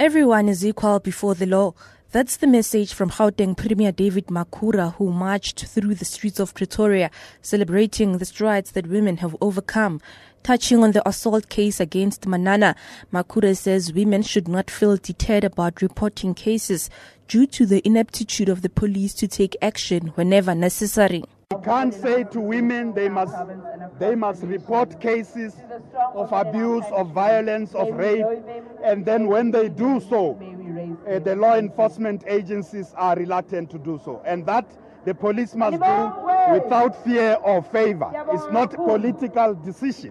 Everyone is equal before the law. That's the message from Gauteng Premier David Makhura, who marched through the streets of Pretoria, celebrating the strides that women have overcome. Touching on the assault case against Manana, Makhura says women should not feel deterred about reporting cases due to the ineptitude of the police to take action whenever necessary. Can't say to women they must they must report cases of abuse, of violence, of rape, and then when they do so, uh, the law enforcement agencies are reluctant to do so, and that the police must do without fear or favor. It's not a political decision.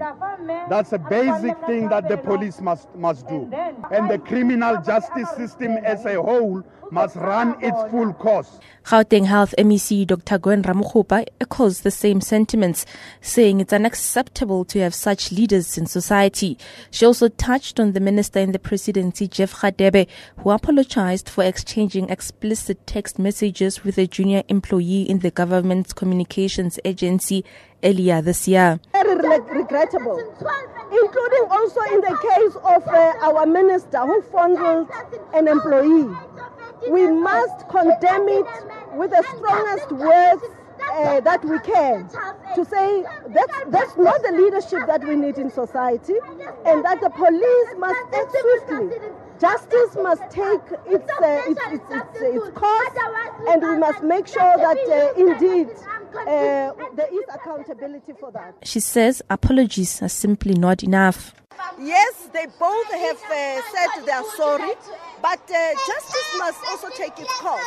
That's a basic thing that the police must must do, and the criminal justice system as a whole must run its full course. Gauteng Health MEC Dr. Gwen Ramokgopa echoes the same sentiments, saying it's unacceptable to have such leaders in society. She also touched on the minister in the presidency, Jeff Radebe, who apologized for exchanging explicit text messages with a junior employee in the government's communications agency earlier this year. Very regrettable, including also in the case of uh, our minister who fondled an employee we must condemn it with the strongest words uh, that we can to say that's, that's not the leadership that we need in society and that the police must act swiftly. Justice must take its, uh, its, its, its, its, course and we must make sure that uh, indeed uh, there is accountability for that. She says apologies are simply not enough. Yes, they both have uh, said they are sorry, but uh, justice must also take its course.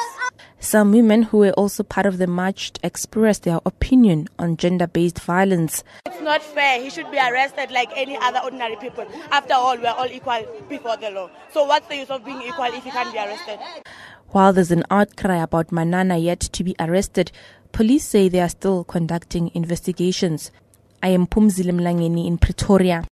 Some women who were also part of the march expressed their opinion on gender based violence. It's not fair. He should be arrested like any other ordinary people. After all, we are all equal before the law. So, what's the use of being equal if he can't be arrested? While there's an outcry about Manana yet to be arrested, police say they are still conducting investigations. I am Pumzile Mlangeni in Pretoria.